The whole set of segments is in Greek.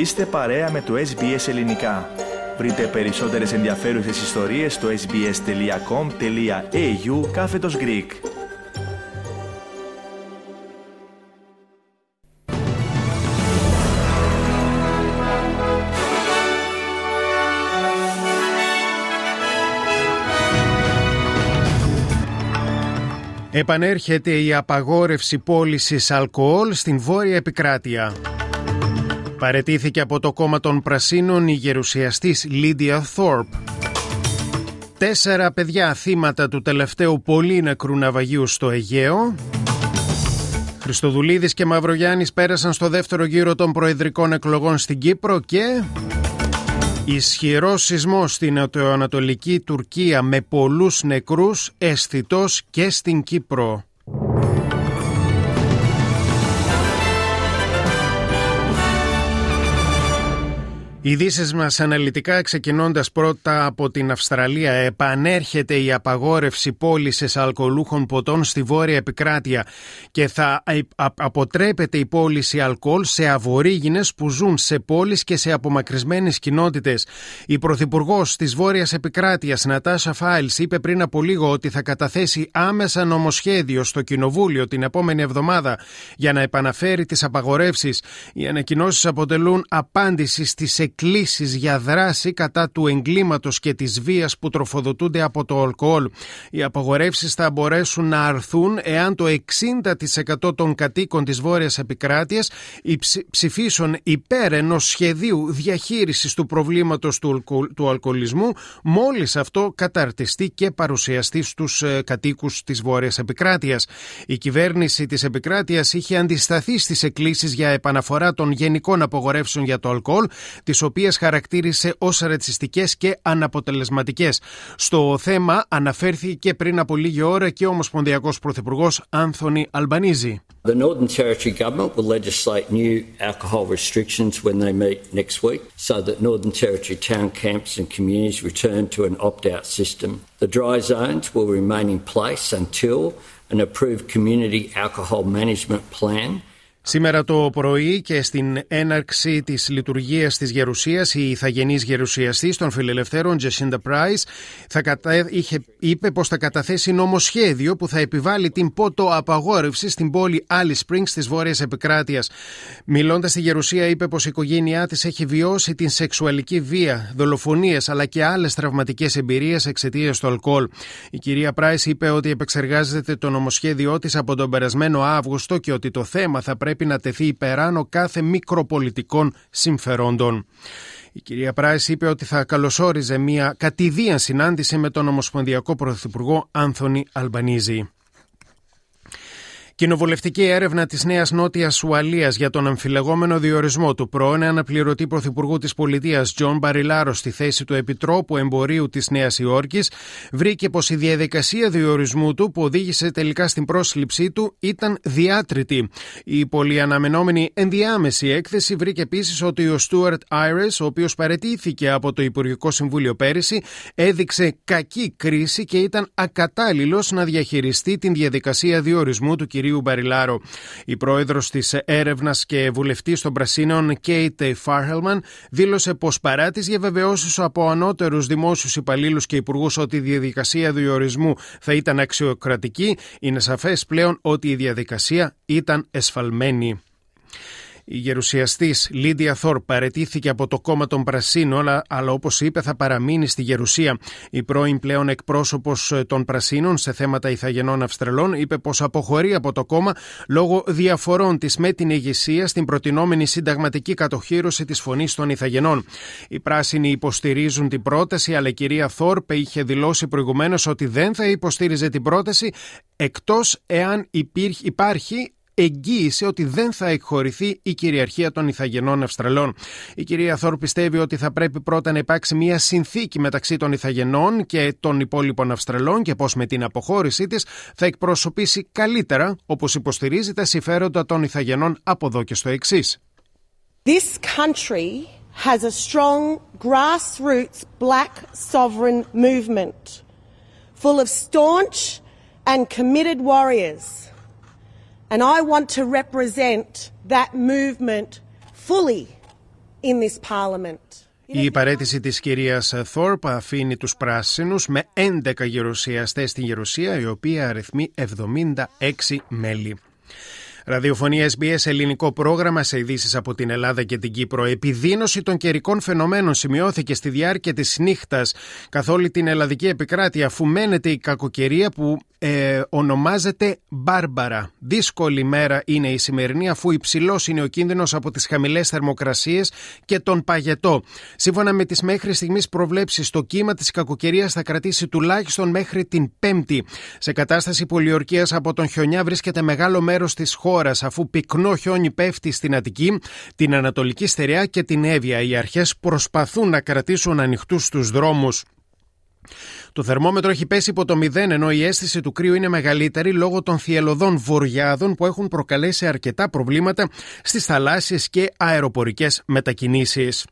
Είστε παρέα με το SBS Ελληνικά. Βρείτε περισσότερες ενδιαφέρουσες ιστορίες στο sbs.com.au κάθετος Greek. Επανέρχεται η απαγόρευση πώλησης αλκοόλ στην βόρεια επικράτεια. Παρετήθηκε από το κόμμα των Πρασίνων η γερουσιαστής Λίντια Θόρπ. Τέσσερα παιδιά θύματα του τελευταίου πολύ νεκρού ναυαγίου στο Αιγαίο. Χριστοδουλίδης και Μαυρογιάννης πέρασαν στο δεύτερο γύρο των προεδρικών εκλογών στην Κύπρο και... Ισχυρό σεισμό στην νοτιοανατολική Τουρκία με πολλούς νεκρούς αισθητός και στην Κύπρο. Ειδήσεις μας αναλυτικά ξεκινώντας πρώτα από την Αυστραλία. Επανέρχεται η απαγόρευση πώλησης αλκοολούχων ποτών στη βόρεια επικράτεια και θα αποτρέπεται η πώληση αλκοόλ σε αβορήγινε που ζουν σε πόλεις και σε απομακρυσμένες κοινότητες. Η Πρωθυπουργός της Βόρειας Επικράτειας, Νατάσα Φάιλς, είπε πριν από λίγο ότι θα καταθέσει άμεσα νομοσχέδιο στο Κοινοβούλιο την επόμενη εβδομάδα για να επαναφέρει τις απαγορεύσεις. Οι ανακοινώσεις αποτελούν απάντηση στις εκκλήσει για δράση κατά του εγκλήματος και της βίας που τροφοδοτούνται από το αλκοόλ. Οι απαγορεύσεις θα μπορέσουν να αρθούν εάν το 60% των κατοίκων της Βόρειας Επικράτειας ψηφίσουν υπέρ ενός σχεδίου διαχείρισης του προβλήματος του, του αλκοολισμού μόλις αυτό καταρτιστεί και παρουσιαστεί στους ε, κατοίκους της Βόρειας Επικράτειας. Η κυβέρνηση της Επικράτειας είχε αντισταθεί στις εκκλήσεις για επαναφορά των γενικών απογορεύσεων για το αλκοόλ, τις οποίες χαρακτήρισε ως ρατσιστικές και αναποτελεσματικές. Στο θέμα αναφέρθηκε πριν από λίγη ώρα και ο Ομοσπονδιακός Πρωθυπουργός Άνθονι Αλμπανίζη. The Northern Territory Government will legislate new alcohol restrictions when they meet next week so that Northern Territory town camps and communities return to an opt-out system. The dry zones will remain in place until an approved community alcohol management plan Σήμερα το πρωί και στην έναρξη της λειτουργίας της Γερουσίας, η ηθαγενής γερουσιαστής των Φιλελευθέρων, Τζεσίντα Πράι, είπε πως θα καταθέσει νομοσχέδιο που θα επιβάλλει την πότο απαγόρευση στην πόλη Άλλη Springs της βόρειας επικράτειας. Μιλώντας στη Γερουσία, είπε πως η οικογένειά της έχει βιώσει την σεξουαλική βία, δολοφονίες αλλά και άλλες τραυματικές εμπειρίες εξαιτίας του αλκοόλ. Η κυρία Πράις είπε ότι επεξεργάζεται το νομοσχέδιό της από τον περασμένο Αύγουστο και ότι το θέμα θα πρέπει να τεθεί υπεράνω κάθε μικροπολιτικών συμφερόντων. Η κυρία Πράις είπε ότι θα καλωσόριζε μια κατ' ιδίαν συνάντηση με τον Ομοσπονδιακό Πρωθυπουργό Άνθονι Αλμπανέζι. Κοινοβουλευτική έρευνα της Νέας Νότιας Ουαλίας για τον αμφιλεγόμενο διορισμό του πρώην αναπληρωτή πρωθυπουργού της πολιτείας Τζον Μπαριλάρο στη θέση του Επιτρόπου Εμπορίου της Νέας Υόρκης βρήκε πως η διαδικασία διορισμού του που οδήγησε τελικά στην πρόσληψή του ήταν διάτρητη. Η πολυαναμενόμενη ενδιάμεση έκθεση βρήκε επίσης ότι ο Στούαρτ Άιρες, ο οποίος παρετήθηκε από το Υπουργικό Συμβούλιο πέρυσι, έδειξε κακή κρίση και ήταν ακατάλληλος να διαχειριστεί την διαδικασία διορισμού του κυρίου κυρίου Μπαριλάρο. Η πρόεδρος της έρευνας και βουλευτής των Πρασίνων, Κέιτ Φάρχελμαν, δήλωσε πως παρά τις διαβεβαιώσεις από ανώτερους δημόσιους υπαλλήλους και υπουργούς ότι η διαδικασία διορισμού θα ήταν αξιοκρατική, είναι σαφές πλέον ότι η διαδικασία ήταν εσφαλμένη. Η γερουσιαστής Λίντια Θόρ παρετήθηκε από το κόμμα των Πρασίνων, αλλά, αλλά όπως είπε θα παραμείνει στη γερουσία. Η πρώην πλέον εκπρόσωπος των Πρασίνων σε θέματα ηθαγενών Αυστραλών είπε πως αποχωρεί από το κόμμα λόγω διαφορών της με την ηγεσία στην προτινόμενη συνταγματική κατοχήρωση της φωνής των ηθαγενών. Οι πράσινοι υποστηρίζουν την πρόταση, αλλά η κυρία Θόρπ είχε δηλώσει προηγουμένως ότι δεν θα υποστήριζε την πρόταση εκτός εάν υπάρχει εγγύησε ότι δεν θα εκχωρηθεί η κυριαρχία των Ιθαγενών Αυστραλών. Η κυρία Θόρ πιστεύει ότι θα πρέπει πρώτα να υπάρξει μια συνθήκη μεταξύ των Ιθαγενών και των υπόλοιπων Αυστραλών και πω με την αποχώρησή της θα εκπροσωπήσει καλύτερα, όπως υποστηρίζει, τα συμφέροντα των Ιθαγενών από εδώ και στο εξής. This country has a strong grassroots black sovereign movement full of staunch and committed warriors. And I want to represent that movement fully in this parliament. Η παρέτηση της κυρίας Θόρπ αφήνει τους πράσινους με 11 γερουσιαστές στην Γερουσία, η οποία αριθμεί 76 μέλη. Ραδιοφωνία SBS, ελληνικό πρόγραμμα σε ειδήσεις από την Ελλάδα και την Κύπρο. Επιδείνωση των καιρικών φαινομένων σημειώθηκε στη διάρκεια της νύχτας καθ' όλη την ελλαδική επικράτεια, αφού μένεται η κακοκαιρία που ε, ονομάζεται Μπάρμπαρα. Δύσκολη μέρα είναι η σημερινή, αφού υψηλός είναι ο κίνδυνος από τις χαμηλές θερμοκρασίες και τον παγετό. Σύμφωνα με τις μέχρι στιγμής προβλέψεις, το κύμα της κακοκαιρίας θα κρατήσει τουλάχιστον μέχρι την Πέμπτη. Σε κατάσταση πολιορκίας από τον χιονιά βρίσκεται μεγάλο μέρος της χώρας, αφού πυκνό χιόνι πέφτει στην Αττική, την Ανατολική Στερεά και την Εύβοια. Οι αρχές προσπαθούν να κρατήσουν ανοιχτούς τους δρόμους. Το θερμόμετρο έχει πέσει υπό το 0 ενώ η αίσθηση του κρύου είναι μεγαλύτερη λόγω των θυελωδών βοριάδων που έχουν προκαλέσει αρκετά προβλήματα στις θαλάσσιες και αεροπορικές μετακινήσεις.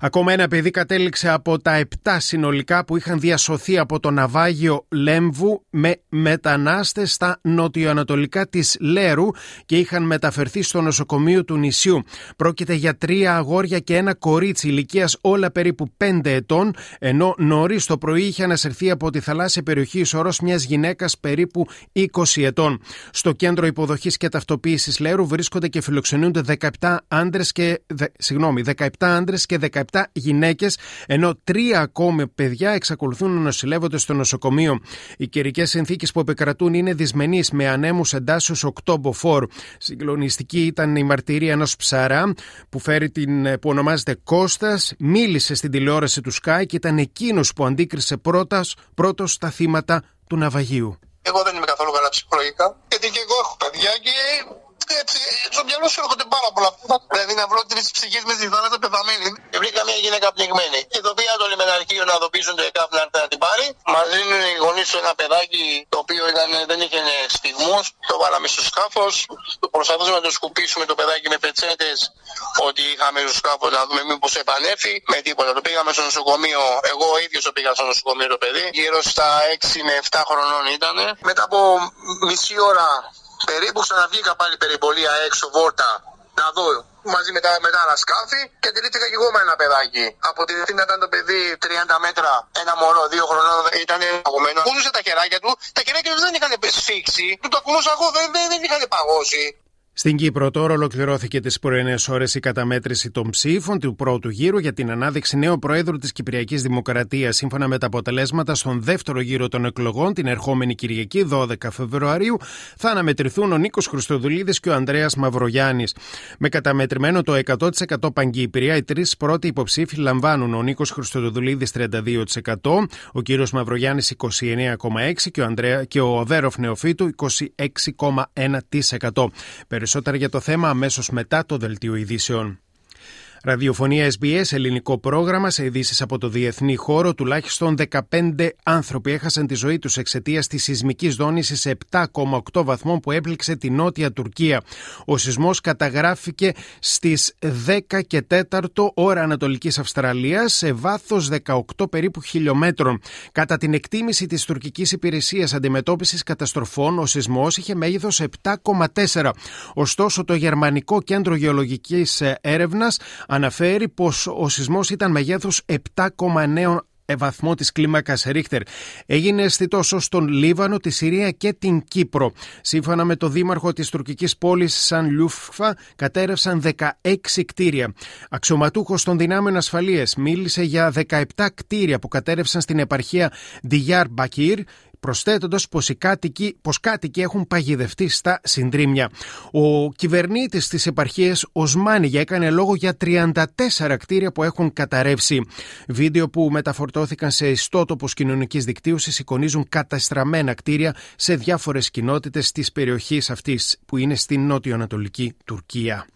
Ακόμα ένα παιδί κατέληξε από τα 7 συνολικά που είχαν διασωθεί από το ναυάγιο Λέμβου με μετανάστες στα νοτιοανατολικά της Λέρου και είχαν μεταφερθεί στο νοσοκομείο του νησιού. Πρόκειται για τρία αγόρια και ένα κορίτσι ηλικίας όλα περίπου 5 ετών, ενώ νωρίς το πρωί είχε ανασερθεί από τη θαλάσσια περιοχή σωρός μιας γυναίκας περίπου 20 ετών. Στο κέντρο υποδοχής και ταυτοποίησης Λέρου βρίσκονται και φιλοξενούνται 17 άντρες και, συγγνώμη, 17 άντρες και 17 γυναίκες, ενώ τρία ακόμη παιδιά εξακολουθούν να νοσηλεύονται στο νοσοκομείο. Οι καιρικές συνθήκες που επικρατούν είναι δυσμενείς με ανέμους εντάσσεω 8 μποφόρ. Συγκλονιστική ήταν η μαρτυρία ενός ψαρά που, φέρει την, που ονομάζεται Κώστας. Μίλησε στην τηλεόραση του Sky και ήταν εκείνος που αντίκρισε πρώτος στα θύματα του ναυαγίου. Εγώ δεν είμαι καθόλου καλά ψυχολογικά. Γιατί και εγώ έχω παιδιά και έτσι, στο μυαλό σου έρχονται πάρα πολλά. Δηλαδή να βρω τρεις ψυχές μες στη θάλασσα πεθαμένη. Και βρήκα μια γυναίκα πνιγμένη. Και το πήγα το λιμεναρχείο να ειδοποιήσουν το ΕΚΑΦ να έρθει να την πάρει. Μα δίνουν οι γονείς του ένα παιδάκι το οποίο ήταν, δεν είχε στιγμούς. Το βάλαμε στο σκάφος. Προσπαθούσαμε να το σκουπίσουμε το παιδάκι με πετσέτες ότι είχαμε στο σκάφος να δούμε μήπως επανέφθει. Με τίποτα. Το πήγαμε στο νοσοκομείο. Εγώ ίδιος το πήγα στο νοσοκομείο το παιδί. Γύρω στα 6 με 7 χρονών ήταν. Μετά από μισή ώρα περίπου ξαναβγήκα πάλι περιπολία έξω βόρτα να δω μαζί με τα, με τα άλλα σκάφη και αντιλήφθηκα και εγώ με ένα παιδάκι. Από τη Δευτέρα ήταν το παιδί 30 μέτρα, ένα μωρό, δύο χρονών, ήταν παγωμένο. Κούνουσε τα χεράκια του, τα χεράκια του δεν είχαν σφίξει, του το ακουνούσα εγώ, δεν, δεν, δεν είχαν παγώσει. Στην Κύπρο τώρα ολοκληρώθηκε τις πρωινές ώρες η καταμέτρηση των ψήφων του πρώτου γύρου για την ανάδειξη νέου Προέδρου της Κυπριακής Δημοκρατίας. Σύμφωνα με τα αποτελέσματα στον δεύτερο γύρο των εκλογών, την ερχόμενη Κυριακή, 12 Φεβρουαρίου, θα αναμετρηθούν ο Νίκος Χριστοδουλίδης και ο Ανδρέας Μαυρογιάννης. Με καταμετρημένο το 100% Παγκύπρια, οι τρεις πρώτοι υποψήφοι λαμβάνουν ο Νίκος Χριστοδουλίδης 32%, ο κύριος Μαυρογιάννης 29,6% και ο, Ανδρέα, και ο Βέροφ Νεοφίτου 26,1%. Περισσότερα για το θέμα αμέσως μετά το δελτίο ειδήσεων. Ραδιοφωνία SBS, ελληνικό πρόγραμμα σε ειδήσεις από το διεθνή χώρο. Τουλάχιστον 15 άνθρωποι έχασαν τη ζωή τους εξαιτίας της σεισμικής δόνησης 7,8 βαθμών που έπληξε τη νότια Τουρκία. Ο σεισμός καταγράφηκε στις 10 και 4 ώρα Ανατολικής Αυστραλίας σε βάθος 18 περίπου χιλιόμετρων. Κατά την εκτίμηση της τουρκικής υπηρεσίας αντιμετώπισης καταστροφών, ο σεισμός είχε μέγεθος 7,4. Ωστόσο, το Γερμανικό Κέντρο Γεωλογικής Έρευνας αναφέρει πως ο σεισμός ήταν μεγέθους 7,9 βαθμό της κλίμακας Ρίχτερ. Έγινε αισθητό στον Λίβανο, τη Συρία και την Κύπρο. Σύμφωνα με το δήμαρχο της τουρκικής πόλης Σαν Λιούφα, κατέρευσαν 16 κτίρια. Αξιωματούχος των δυνάμεων ασφαλείας μίλησε για 17 κτίρια που κατέρευσαν στην επαρχία Ντιγιάρ Μπακίρ, προσθέτοντας πως κάτοικοι, πως κάτοικοι έχουν παγιδευτεί στα συντρίμια. Ο κυβερνήτης της επαρχίας Οσμάνιγια έκανε λόγο για 34 κτίρια που έχουν καταρρεύσει. Βίντεο που μεταφορτώθηκαν σε ιστότοπους κοινωνικής δικτύωσης εικονίζουν καταστραμμένα κτίρια σε διάφορες κοινότητες της περιοχής αυτής που είναι στην νότιο-ανατολική Τουρκία.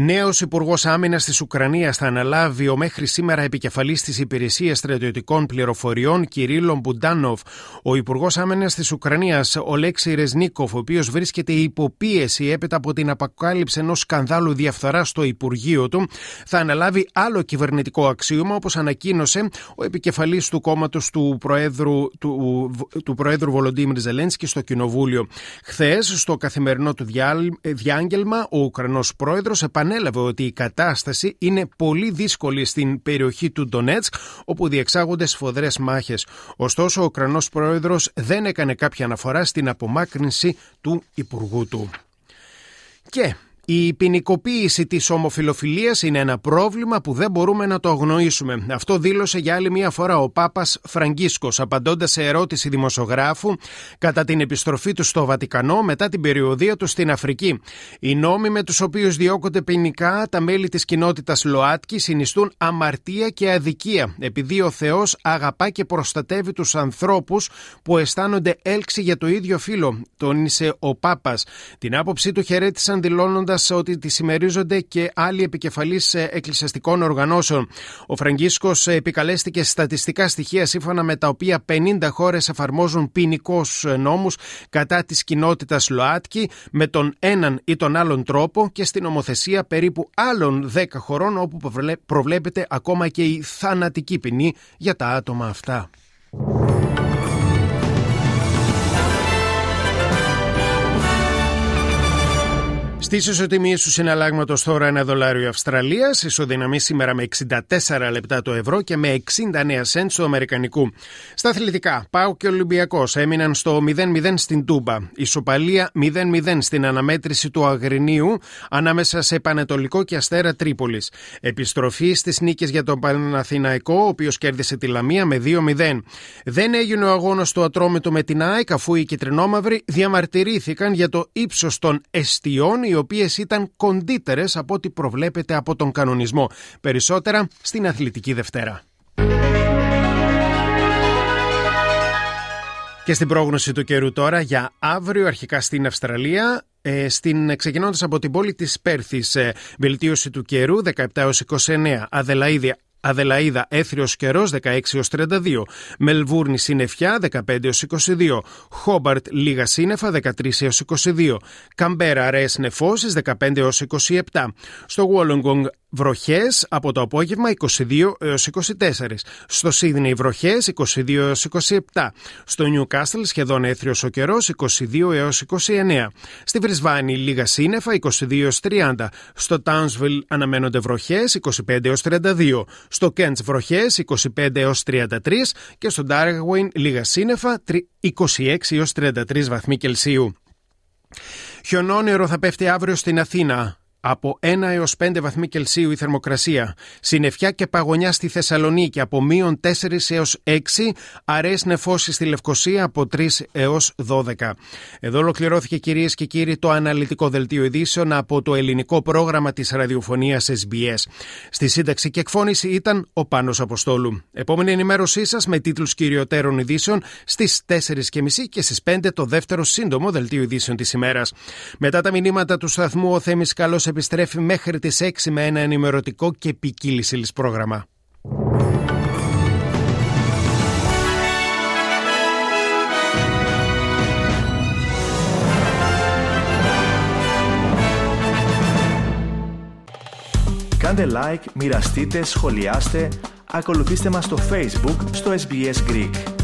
Νέος Υπουργός Άμυνας της Ουκρανίας θα αναλάβει ο μέχρι σήμερα επικεφαλής της Υπηρεσίας Στρατιωτικών Πληροφοριών, Κυρίλλο Μπουντάνοφ. Ο Υπουργός Άμυνας της Ουκρανίας, ο Λέξη Ρεσνίκοφ, ο οποίος βρίσκεται υποπίεση έπειτα από την αποκάλυψη ενός σκανδάλου διαφθορά στο Υπουργείο του, θα αναλάβει άλλο κυβερνητικό αξίωμα, όπως ανακοίνωσε ο επικεφαλής του κόμματος του Προέδρου, του, του Προέδρου Βολοντίμιρ Ζελένσκι στο Κοινοβούλιο. Χθες, στο καθημερινό του διάγγελμα, ο Ουκρανός Πρόεδρος επανέλαβε επανέλαβε ότι η κατάσταση είναι πολύ δύσκολη στην περιοχή του Ντονέτσκ, όπου διεξάγονται σφοδρές μάχες. Ωστόσο, ο Ουκρανός πρόεδρος δεν έκανε κάποια αναφορά στην απομάκρυνση του Υπουργού του. Και η ποινικοποίηση της ομοφιλοφιλίας είναι ένα πρόβλημα που δεν μπορούμε να το αγνοήσουμε. Αυτό δήλωσε για άλλη μία φορά ο Πάπας Φραγκίσκος, απαντώντας σε ερώτηση δημοσιογράφου κατά την επιστροφή του στο Βατικανό μετά την περιοδία του στην Αφρική. Οι νόμοι με τους οποίους διώκονται ποινικά τα μέλη της κοινότητας ΛΟΑΤΚΙ συνιστούν αμαρτία και αδικία, επειδή ο Θεός αγαπά και προστατεύει τους ανθρώπους που αισθάνονται έλξη για το ίδιο φύlo, τόνισε ο Πάπας. Την άποψή του χαιρέτησαν δηλώνοντας ότι τη συμμερίζονται και άλλοι επικεφαλείς ε, εκκλησιαστικών οργανώσεων. Ο Φραγκίσκος ε, επικαλέστηκε στατιστικά στοιχεία σύμφωνα με τα οποία 50 χώρες εφαρμόζουν ποινικού ε, νόμους κατά της κοινότητας ΛΟΑΤΚΙ με τον έναν ή τον άλλον τρόπο και στην ομοθεσία περίπου άλλων 10 χωρών όπου προβλέπεται ακόμα και η θανατική ποινή για τα άτομα αυτά. Στη ισοτιμία του συναλλάγματος τώρα ένα δολάριο Αυστραλία ισοδυναμεί σήμερα με 64 λεπτά το ευρώ και με 69 σέντ του Αμερικανικού. Στα αθλητικά, Πάο και Ολυμπιακός έμειναν στο 0-0 στην Τούμπα. Ισοπαλία 0-0 στην αναμέτρηση του Αγρινίου ανάμεσα σε Πανετολικό και Αστέρα Τρίπολης. Επιστροφή στις νίκες για τον Παναθηναϊκό, ο οποίος κέρδισε τη Λαμία με 2-0. Δεν έγινε ο αγώνας του Ατρόμητου με την ΑΕΚ αφού οι κυτρινόμαυροι διαμαρτυρήθηκαν για το ύψος των εστιών οι οποίες ήταν κοντύτερες από ό,τι προβλέπεται από τον κανονισμό. Περισσότερα στην Αθλητική Δευτέρα. Και στην πρόγνωση του καιρού τώρα για αύριο αρχικά στην Αυστραλία ε, στην, ξεκινώντας από την πόλη της Πέρθης ε, βελτίωση του καιρού 17 έως 29 Αδελαίδια Αδελαίδα έθριος καιρός 16 32. Μελβούρνη συννεφιά 15 22. Χόμπαρτ λίγα σύννεφα 13 22. Καμπέρα αραιέ νεφώσεις 15 27. Στο Βόλογκονγκ βροχές από το απόγευμα 22 έως 24. Στο Σίδνεϊ βροχές 22 έως 27. Στο Νιου Κάστελ σχεδόν έθριος ο καιρός 22 έως 29. Στη Βρισβάνη λίγα σύννεφα 22 έως 30. Στο Τάουνσβιλ αναμένονται βροχές 25 έως 32 στο Κέντς βροχές 25 έως 33 και στο Darwin λίγα σύννεφα 26 έως 33 βαθμοί Κελσίου. Χιονόνερο θα πέφτει αύριο στην Αθήνα από 1 έως 5 βαθμοί Κελσίου η θερμοκρασία. Συννεφιά και παγωνιά στη Θεσσαλονίκη από μείον 4 έως 6. Αραιές νεφώσεις στη Λευκοσία από 3 έως 12. Εδώ ολοκληρώθηκε κυρίες και κύριοι το αναλυτικό δελτίο ειδήσεων από το ελληνικό πρόγραμμα της ραδιοφωνίας SBS. Στη σύνταξη και εκφώνηση ήταν ο Πάνος Αποστόλου. Επόμενη ενημέρωσή σας με τίτλους κυριωτέρων ειδήσεων στις 4.30 και στις 5 το δεύτερο σύντομο δελτίο ειδήσεων της ημέρας. Μετά τα μηνύματα του σταθμού ο Θέμης Καλός επιστρέφει μέχρι τις 6 με ένα ενημερωτικό και ποικίλη πρόγραμμα. Κάντε like, μοιραστείτε, σχολιάστε, ακολουθήστε μας στο Facebook στο SBS Greek.